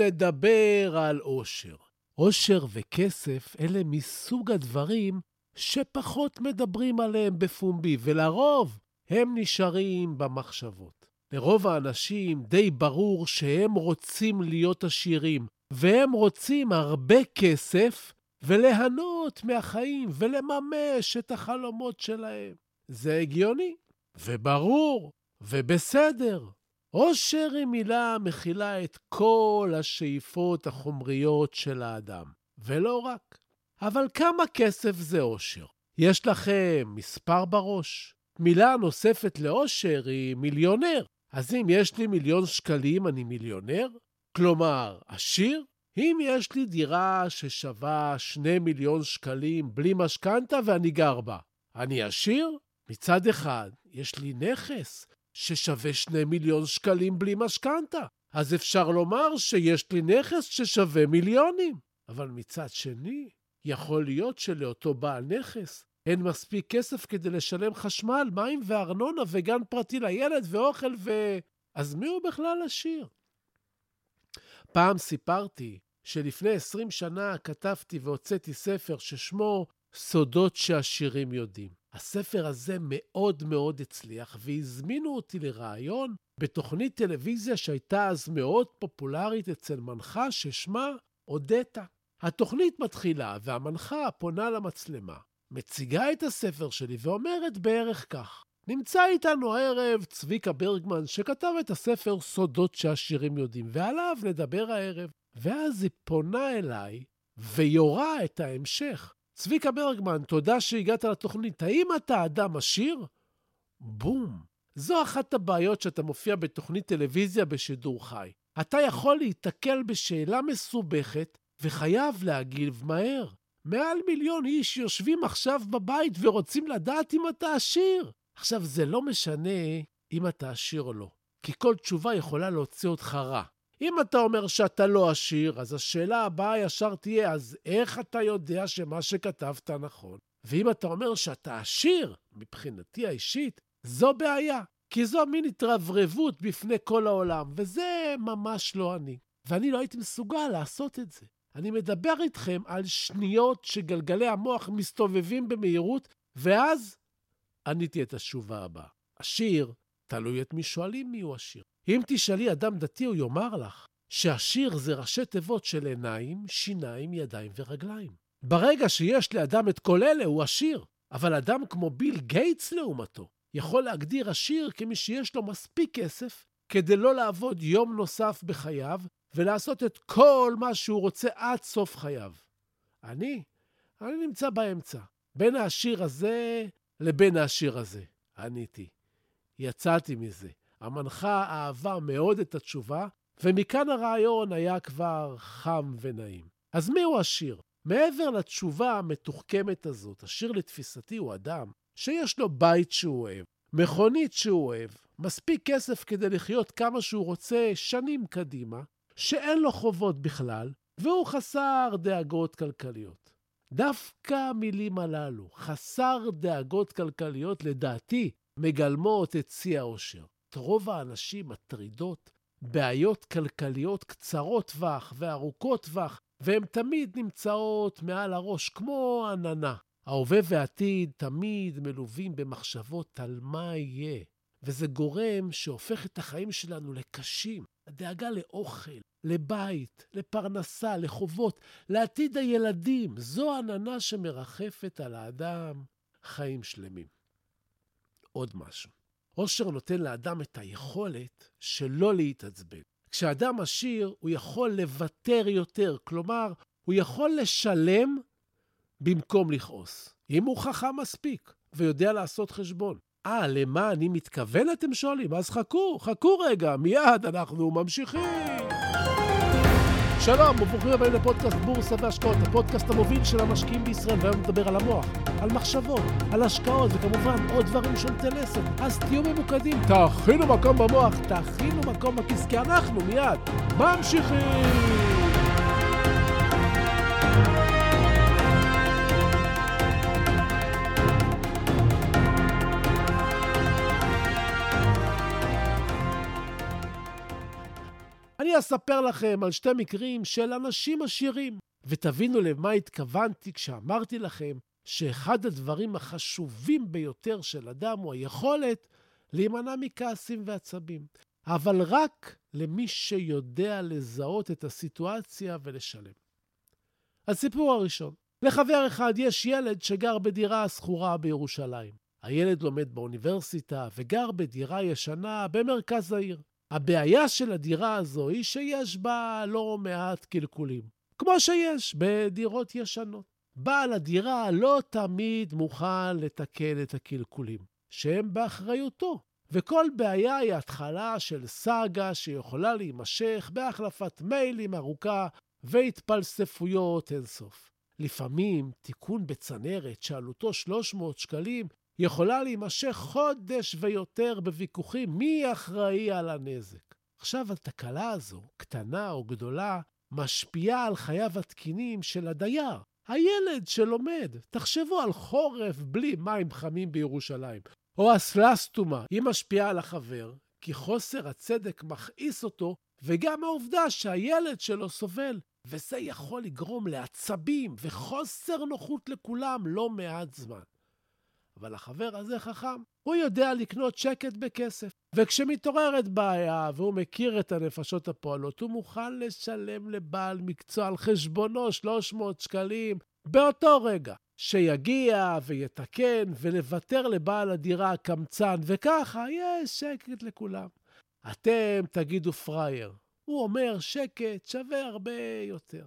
נדבר על עושר. עושר וכסף אלה מסוג הדברים שפחות מדברים עליהם בפומבי, ולרוב הם נשארים במחשבות. לרוב האנשים די ברור שהם רוצים להיות עשירים, והם רוצים הרבה כסף וליהנות מהחיים ולממש את החלומות שלהם. זה הגיוני, וברור, ובסדר. עושר היא מילה המכילה את כל השאיפות החומריות של האדם, ולא רק. אבל כמה כסף זה עושר? יש לכם מספר בראש? מילה נוספת לעושר היא מיליונר. אז אם יש לי מיליון שקלים, אני מיליונר? כלומר, עשיר? אם יש לי דירה ששווה שני מיליון שקלים בלי משכנתה ואני גר בה, אני עשיר? מצד אחד, יש לי נכס ששווה שני מיליון שקלים בלי משכנתה. אז אפשר לומר שיש לי נכס ששווה מיליונים. אבל מצד שני, יכול להיות שלאותו בעל נכס אין מספיק כסף כדי לשלם חשמל, מים וארנונה וגן פרטי לילד ואוכל ו... אז מי הוא בכלל עשיר? פעם סיפרתי שלפני 20 שנה כתבתי והוצאתי ספר ששמו סודות שעשירים יודעים. הספר הזה מאוד מאוד הצליח, והזמינו אותי לראיון בתוכנית טלוויזיה שהייתה אז מאוד פופולרית אצל מנחה ששמה אודטה. התוכנית מתחילה, והמנחה פונה למצלמה, מציגה את הספר שלי ואומרת בערך כך: נמצא איתנו הערב צביקה ברגמן, שכתב את הספר סודות שעשירים יודעים, ועליו נדבר הערב. ואז היא פונה אליי ויורה את ההמשך. צביקה ברגמן, תודה שהגעת לתוכנית. האם אתה אדם עשיר? בום. זו אחת הבעיות שאתה מופיע בתוכנית טלוויזיה בשידור חי. אתה יכול להיתקל בשאלה מסובכת וחייב להגיב מהר. מעל מיליון איש יושבים עכשיו בבית ורוצים לדעת אם אתה עשיר. עכשיו, זה לא משנה אם אתה עשיר או לא, כי כל תשובה יכולה להוציא אותך רע. אם אתה אומר שאתה לא עשיר, אז השאלה הבאה ישר תהיה, אז איך אתה יודע שמה שכתבת נכון? ואם אתה אומר שאתה עשיר, מבחינתי האישית, זו בעיה. כי זו מין התרברבות בפני כל העולם, וזה ממש לא אני. ואני לא הייתי מסוגל לעשות את זה. אני מדבר איתכם על שניות שגלגלי המוח מסתובבים במהירות, ואז עניתי את התשובה הבאה. עשיר, תלוי את מי שואלים מי הוא עשיר. אם תשאלי אדם דתי, הוא יאמר לך שעשיר זה ראשי תיבות של עיניים, שיניים, ידיים ורגליים. ברגע שיש לאדם את כל אלה, הוא עשיר. אבל אדם כמו ביל גייטס, לעומתו, יכול להגדיר עשיר כמי שיש לו מספיק כסף כדי לא לעבוד יום נוסף בחייו ולעשות את כל מה שהוא רוצה עד סוף חייו. אני, אני נמצא באמצע, בין העשיר הזה לבין העשיר הזה. עניתי. יצאתי מזה. המנחה אהבה מאוד את התשובה, ומכאן הרעיון היה כבר חם ונעים. אז מי הוא עשיר? מעבר לתשובה המתוחכמת הזאת, עשיר לתפיסתי הוא אדם שיש לו בית שהוא אוהב, מכונית שהוא אוהב, מספיק כסף כדי לחיות כמה שהוא רוצה שנים קדימה, שאין לו חובות בכלל, והוא חסר דאגות כלכליות. דווקא המילים הללו, חסר דאגות כלכליות, לדעתי, מגלמות את שיא האושר. את רוב האנשים מטרידות בעיות כלכליות קצרות טווח וארוכות טווח, והן תמיד נמצאות מעל הראש, כמו עננה. ההווה והעתיד תמיד מלווים במחשבות על מה יהיה, וזה גורם שהופך את החיים שלנו לקשים. הדאגה לאוכל, לבית, לפרנסה, לחובות, לעתיד הילדים, זו עננה שמרחפת על האדם חיים שלמים. עוד משהו. אושר נותן לאדם את היכולת שלא להתעצבן. כשאדם עשיר, הוא יכול לוותר יותר, כלומר, הוא יכול לשלם במקום לכעוס, אם הוא חכם מספיק ויודע לעשות חשבון. אה, למה אני מתכוון, אתם שואלים? אז חכו, חכו רגע, מיד אנחנו ממשיכים. שלום, וברוכים הבאים לפודקאסט בורסה והשקעות, הפודקאסט המוביל של המשקיעים בישראל, והיום נדבר על המוח, על מחשבות, על השקעות, וכמובן עוד דברים שולטי לסת. אז תהיו ממוקדים, תכינו מקום במוח, תכינו מקום בכיס, כי אנחנו מיד ממשיכים. אני אספר לכם על שתי מקרים של אנשים עשירים, ותבינו למה התכוונתי כשאמרתי לכם שאחד הדברים החשובים ביותר של אדם הוא היכולת להימנע מכעסים ועצבים, אבל רק למי שיודע לזהות את הסיטואציה ולשלם. הסיפור הראשון, לחבר אחד יש ילד שגר בדירה שכורה בירושלים. הילד לומד באוניברסיטה וגר בדירה ישנה במרכז העיר. הבעיה של הדירה הזו היא שיש בה לא מעט קלקולים, כמו שיש בדירות ישנות. בעל הדירה לא תמיד מוכן לתקן את הקלקולים, שהם באחריותו, וכל בעיה היא התחלה של סאגה שיכולה להימשך בהחלפת מיילים ארוכה והתפלספויות אינסוף. לפעמים תיקון בצנרת שעלותו 300 שקלים יכולה להימשך חודש ויותר בוויכוחים מי אחראי על הנזק. עכשיו, התקלה הזו, קטנה או גדולה, משפיעה על חייו התקינים של הדייר, הילד שלומד. תחשבו על חורף בלי מים חמים בירושלים. או הסלסטומה, היא משפיעה על החבר, כי חוסר הצדק מכעיס אותו, וגם העובדה שהילד שלו סובל. וזה יכול לגרום לעצבים וחוסר נוחות לכולם לא מעט זמן. אבל החבר הזה חכם, הוא יודע לקנות שקט בכסף. וכשמתעוררת בעיה והוא מכיר את הנפשות הפועלות, הוא מוכן לשלם לבעל מקצוע על חשבונו 300 שקלים באותו רגע, שיגיע ויתקן ולוותר לבעל הדירה הקמצן, וככה יש שקט לכולם. אתם תגידו פראייר. הוא אומר שקט שווה הרבה יותר.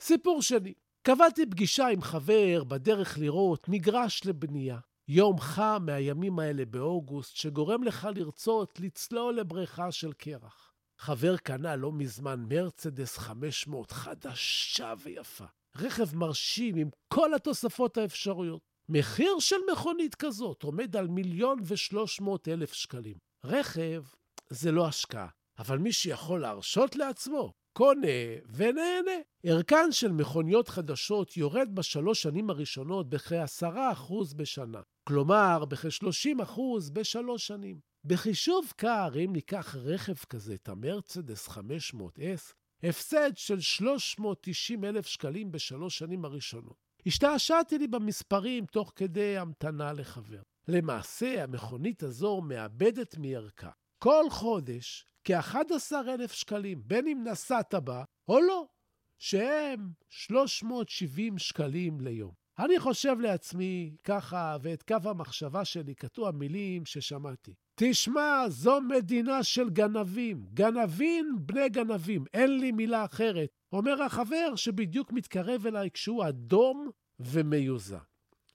סיפור שני, קבעתי פגישה עם חבר בדרך לראות מגרש לבנייה. יום חם מהימים האלה באוגוסט, שגורם לך לרצות לצלול לבריכה של קרח. חבר קנה לא מזמן מרצדס 500 חדשה ויפה. רכב מרשים עם כל התוספות האפשריות. מחיר של מכונית כזאת עומד על מיליון ושלוש מאות אלף שקלים. רכב זה לא השקעה, אבל מי שיכול להרשות לעצמו, קונה ונהנה. ערכן של מכוניות חדשות יורד בשלוש שנים הראשונות בכ-10% בשנה. כלומר, בכ-30% בשלוש שנים. בחישוב קר, אם ניקח רכב כזה, את המרצדס 500S, הפסד של 390 אלף שקלים בשלוש שנים הראשונות. השתעשעתי לי במספרים תוך כדי המתנה לחבר. למעשה, המכונית הזו מאבדת מערכה. כל חודש כ-11,000 שקלים, בין אם נסעת בה או לא, שהם 370 שקלים ליום. אני חושב לעצמי ככה, ואת קו המחשבה שלי קטוע מילים ששמעתי. תשמע, זו מדינה של גנבים. גנבים בני גנבים, אין לי מילה אחרת. אומר החבר שבדיוק מתקרב אליי כשהוא אדום ומיוזע.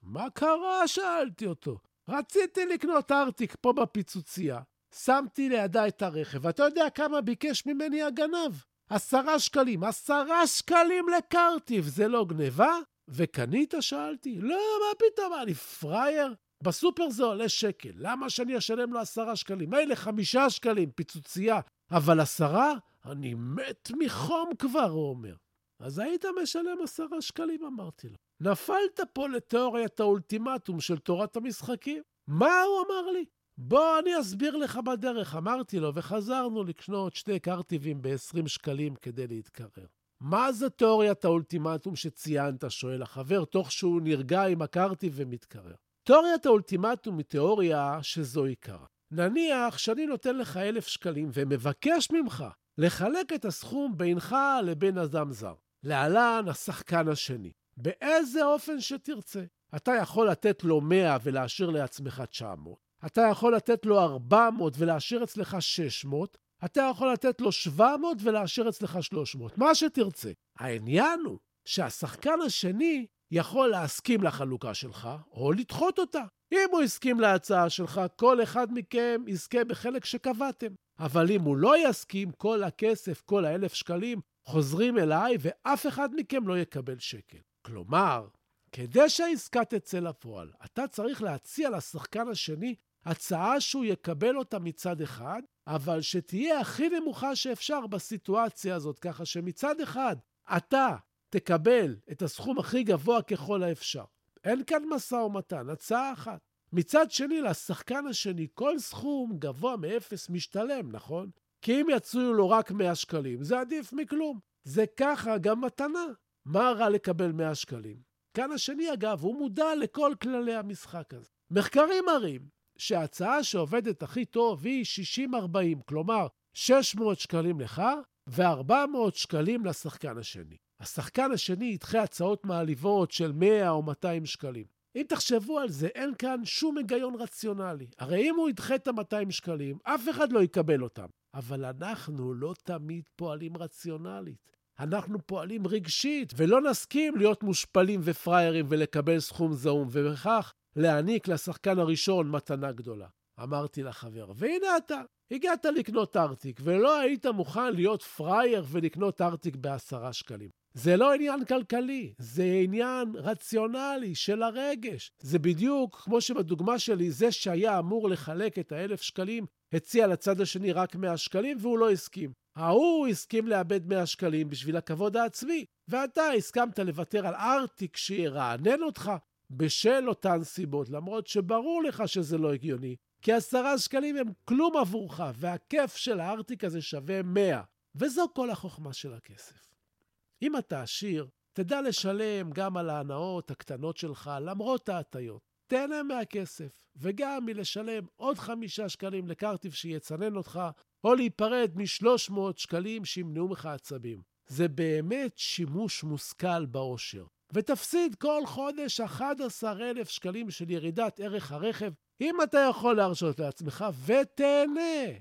מה קרה? שאלתי אותו. רציתי לקנות ארטיק פה בפיצוצייה. שמתי לידה את הרכב, ואתה יודע כמה ביקש ממני הגנב? עשרה שקלים. עשרה שקלים לקרטיב, זה לא גניבה? וקנית? שאלתי. לא, מה פתאום, אני פראייר? בסופר זה עולה שקל, למה שאני אשלם לו עשרה שקלים? מילא חמישה שקלים, פיצוצייה, אבל עשרה? אני מת מחום כבר, הוא אומר. אז היית משלם עשרה שקלים, אמרתי לו. נפלת פה לתיאוריית האולטימטום של תורת המשחקים. מה הוא אמר לי? בוא, אני אסביר לך בדרך, אמרתי לו, וחזרנו לקנות שתי קרטיבים ב-20 שקלים כדי להתקרר. מה זה תיאוריית האולטימטום שציינת, שואל החבר, תוך שהוא נרגע עם הקרטיב ומתקרר. תיאוריית האולטימטום היא תיאוריה שזו עיקרה. נניח שאני נותן לך אלף שקלים ומבקש ממך לחלק את הסכום בינך לבין אדם זר. להלן השחקן השני. באיזה אופן שתרצה. אתה יכול לתת לו 100 ולהשאיר לעצמך 900. אתה יכול לתת לו 400 ולהשאיר אצלך 600, אתה יכול לתת לו 700 ולהשאיר אצלך 300, מה שתרצה. העניין הוא שהשחקן השני יכול להסכים לחלוקה שלך או לדחות אותה. אם הוא הסכים להצעה שלך, כל אחד מכם יזכה בחלק שקבעתם. אבל אם הוא לא יסכים, כל הכסף, כל האלף שקלים, חוזרים אליי ואף אחד מכם לא יקבל שקל. כלומר, כדי שהעסקה תצא לפועל, אתה צריך להציע לשחקן השני הצעה שהוא יקבל אותה מצד אחד, אבל שתהיה הכי נמוכה שאפשר בסיטואציה הזאת, ככה שמצד אחד אתה תקבל את הסכום הכי גבוה ככל האפשר. אין כאן משא ומתן, הצעה אחת. מצד שני, לשחקן השני, כל סכום גבוה מאפס משתלם, נכון? כי אם יצאו לו רק 100 שקלים, זה עדיף מכלום. זה ככה גם מתנה. מה רע לקבל 100 שקלים? כאן השני, אגב, הוא מודע לכל כללי המשחק הזה. מחקרים מראים שההצעה שעובדת הכי טוב היא 60-40, כלומר 600 שקלים לך ו-400 שקלים לשחקן השני. השחקן השני ידחה הצעות מעליבות של 100 או 200 שקלים. אם תחשבו על זה, אין כאן שום היגיון רציונלי. הרי אם הוא ידחה את ה-200 שקלים, אף אחד לא יקבל אותם. אבל אנחנו לא תמיד פועלים רציונלית. אנחנו פועלים רגשית, ולא נסכים להיות מושפלים ופראיירים ולקבל סכום זעום, ובכך להעניק לשחקן הראשון מתנה גדולה. אמרתי לחבר, והנה אתה, הגעת לקנות ארטיק, ולא היית מוכן להיות פראייר ולקנות ארטיק בעשרה שקלים. זה לא עניין כלכלי, זה עניין רציונלי של הרגש. זה בדיוק כמו שבדוגמה שלי, זה שהיה אמור לחלק את האלף שקלים, הציע לצד השני רק 100 שקלים והוא לא הסכים. ההוא הסכים לאבד 100 שקלים בשביל הכבוד העצמי, ואתה הסכמת לוותר על ארטיק שירענן אותך בשל אותן סיבות, למרות שברור לך שזה לא הגיוני, כי עשרה שקלים הם כלום עבורך, והכיף של הארטיק הזה שווה 100. וזו כל החוכמה של הכסף. אם אתה עשיר, תדע לשלם גם על ההנאות הקטנות שלך, למרות ההטיות. תהנה מהכסף, וגם מלשלם עוד חמישה שקלים לקרטיב שיצנן אותך, או להיפרד מ-300 שקלים שימנעו ממך עצבים. זה באמת שימוש מושכל בעושר. ותפסיד כל חודש 11,000 שקלים של ירידת ערך הרכב, אם אתה יכול להרשות לעצמך, ותהנה.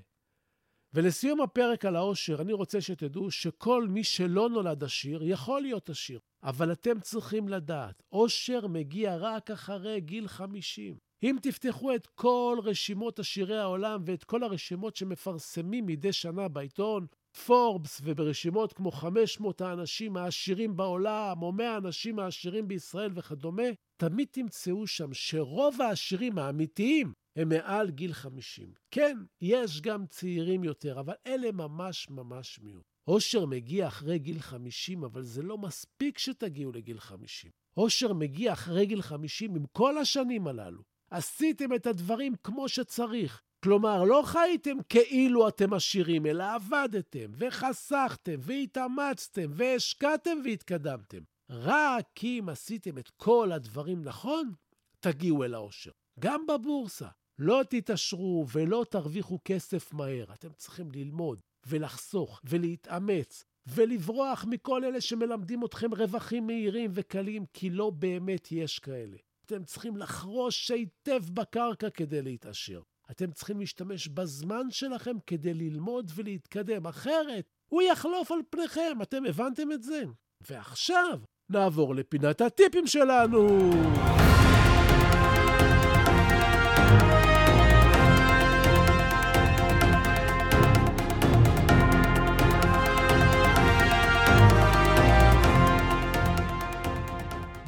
ולסיום הפרק על העושר, אני רוצה שתדעו שכל מי שלא נולד עשיר יכול להיות עשיר. אבל אתם צריכים לדעת, עושר מגיע רק אחרי גיל 50. אם תפתחו את כל רשימות עשירי העולם ואת כל הרשימות שמפרסמים מדי שנה בעיתון, פורבס וברשימות כמו 500 האנשים העשירים בעולם, או 100 האנשים העשירים בישראל וכדומה, תמיד תמצאו שם שרוב העשירים האמיתיים הם מעל גיל 50. כן, יש גם צעירים יותר, אבל אלה ממש ממש מיעוט. אושר מגיע אחרי גיל 50, אבל זה לא מספיק שתגיעו לגיל 50. אושר מגיע אחרי גיל 50 עם כל השנים הללו. עשיתם את הדברים כמו שצריך. כלומר, לא חייתם כאילו אתם עשירים, אלא עבדתם, וחסכתם, והתאמצתם, והשקעתם והתקדמתם. רק אם עשיתם את כל הדברים נכון, תגיעו אל העושר. גם בבורסה. לא תתעשרו ולא תרוויחו כסף מהר. אתם צריכים ללמוד ולחסוך ולהתאמץ ולברוח מכל אלה שמלמדים אתכם רווחים מהירים וקלים, כי לא באמת יש כאלה. אתם צריכים לחרוש היטב בקרקע כדי להתעשר. אתם צריכים להשתמש בזמן שלכם כדי ללמוד ולהתקדם, אחרת הוא יחלוף על פניכם. אתם הבנתם את זה? ועכשיו נעבור לפינת הטיפים שלנו.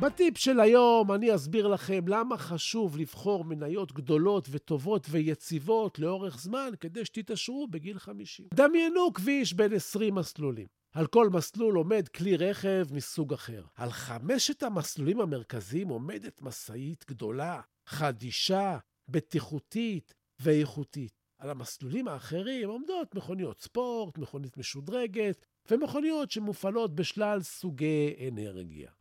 בטיפ של היום אני אסביר לכם למה חשוב לבחור מניות גדולות וטובות ויציבות לאורך זמן כדי שתתעשרו בגיל 50. דמיינו כביש בין 20 מסלולים. על כל מסלול עומד כלי רכב מסוג אחר. על חמשת המסלולים המרכזיים עומדת משאית גדולה, חדישה, בטיחותית ואיכותית. על המסלולים האחרים עומדות מכוניות ספורט, מכונית משודרגת ומכוניות שמופעלות בשלל סוגי אנרגיה.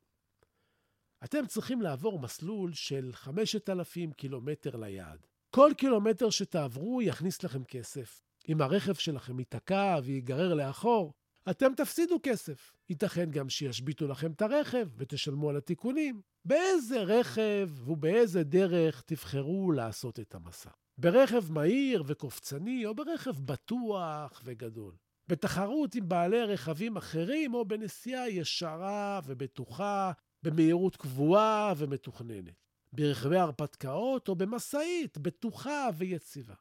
אתם צריכים לעבור מסלול של 5,000 קילומטר ליעד. כל קילומטר שתעברו יכניס לכם כסף. אם הרכב שלכם ייתקע וייגרר לאחור, אתם תפסידו כסף. ייתכן גם שישביתו לכם את הרכב ותשלמו על התיקונים. באיזה רכב ובאיזה דרך תבחרו לעשות את המסע. ברכב מהיר וקופצני, או ברכב בטוח וגדול. בתחרות עם בעלי רכבים אחרים, או בנסיעה ישרה ובטוחה, במהירות קבועה ומתוכננת. ברכבי הרפתקאות או במשאית בטוחה ויציבה.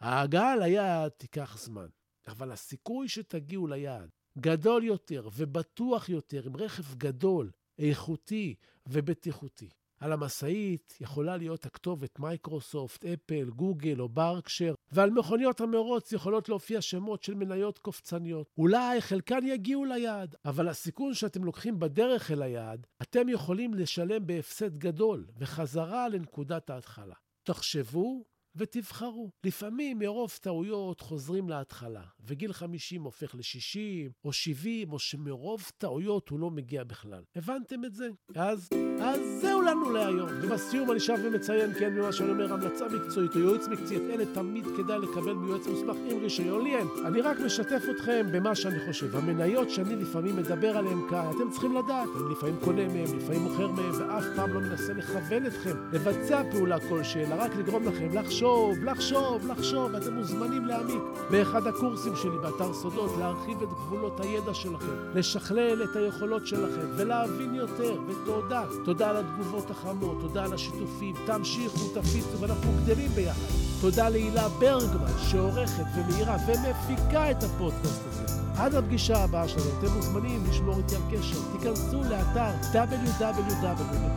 ההגעה ליעד תיקח זמן, אבל הסיכוי שתגיעו ליעד גדול יותר ובטוח יותר עם רכב גדול, איכותי ובטיחותי. על המשאית יכולה להיות הכתובת מייקרוסופט, אפל, גוגל או ברקשר, ועל מכוניות המרוץ יכולות להופיע שמות של מניות קופצניות. אולי חלקן יגיעו ליעד, אבל הסיכון שאתם לוקחים בדרך אל היעד, אתם יכולים לשלם בהפסד גדול וחזרה לנקודת ההתחלה. תחשבו ותבחרו. לפעמים מרוב טעויות חוזרים להתחלה, וגיל 50 הופך ל-60 או 70, או שמרוב טעויות הוא לא מגיע בכלל. הבנתם את זה? אז, אז זהו לנו להיום. ובסיום אני שב ומציין, כן, ממה שאני אומר, המלצה מקצועית או ייעוץ מקצועי, אלה תמיד כדאי לקבל מיועץ מוסמך עם רישיון. לי אין. אני רק משתף אתכם במה שאני חושב. המניות שאני לפעמים מדבר עליהן כאן, אתם צריכים לדעת. אני לפעמים קונה מהן, לפעמים מוכר מהן, ואף פעם לא מנסה לכוון אתכם לבצע פעולה כלשהי, אלא רק לגרום לכם לחשוב. לחשוב, לחשוב, לחשוב, אתם מוזמנים להעמיק באחד הקורסים שלי באתר סודות, להרחיב את גבולות הידע שלכם, לשכלל את היכולות שלכם ולהבין יותר, ותודה. תודה על התגובות החמות, תודה על השיתופים, תמשיכו, תפיצו, ואנחנו גדלים ביחד. תודה להילה ברגמן, שעורכת ומאירה ומפיקה את הפודקאסט הזה. עד הפגישה הבאה שלנו, אתם מוזמנים לשמור איתי על קשר. תיכנסו לאתר www.vvv.co.il,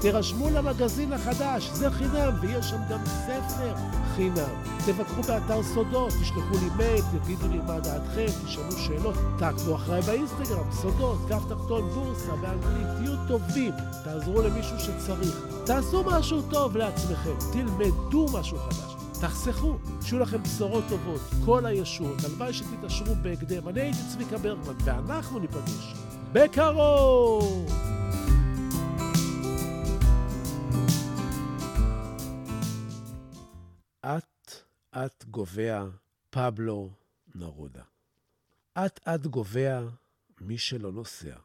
תירשמו למגזין החדש, זה חינם, ויש שם גם ספר חינם. תבקרו באתר סודות, תשלחו לי מייל, תגידו לי מה דעתכם, תשאלו שאלות, תעקבו אחריי באינסטגרם, סודות, כף תחתון, בורסה, באנגלית, תהיו טובים, תעזרו למישהו שצריך. תעשו משהו טוב לעצמכם, תלמדו משהו חדש. תחסכו, שיהיו לכם בשורות טובות, כל הישועות, הלוואי שתתעשרו בהקדם. אני הייתי צביקה ברגמן, ואנחנו ניפגש בקרוב! אט-אט גובע פבלו נרודה. אט-אט גובע מי שלא נוסע,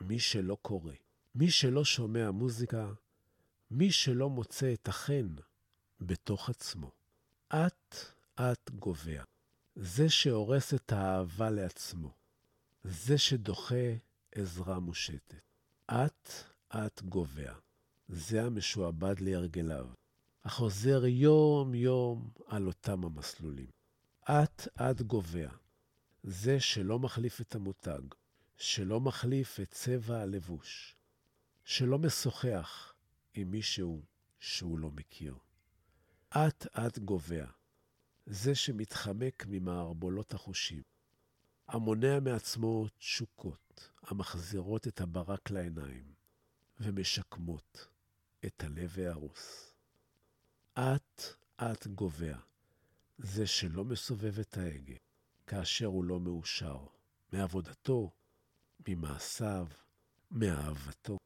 מי שלא קורא, מי שלא שומע מוזיקה, מי שלא מוצא את החן בתוך עצמו. אט-אט גובע. זה שהורס את האהבה לעצמו. זה שדוחה עזרה מושטת. אט-אט גובע. זה המשועבד להרגליו, החוזר יום-יום על אותם המסלולים. אט-אט גובע. זה שלא מחליף את המותג, שלא מחליף את צבע הלבוש, שלא משוחח עם מישהו שהוא לא מכיר. אט-אט גובע, זה שמתחמק ממערבולות החושים, המונע מעצמו תשוקות המחזירות את הברק לעיניים ומשקמות את הלב ההרוס. אט-אט גובע, זה שלא מסובב את ההגה כאשר הוא לא מאושר מעבודתו, ממעשיו, מאהבתו.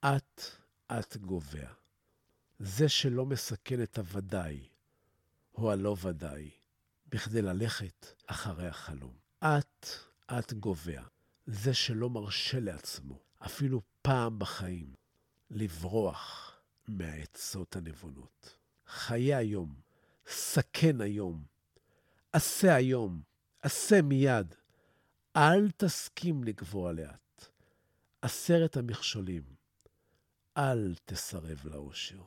אט-אט גובע. זה שלא מסכן את הוודאי או הלא ודאי, בכדי ללכת אחרי החלום. אט-אט גובע, זה שלא מרשה לעצמו, אפילו פעם בחיים, לברוח מהעצות הנבונות. חיה היום, סכן היום, עשה היום, עשה מיד. אל תסכים לגבוה לאט. עשרת המכשולים, אל תסרב לאושר.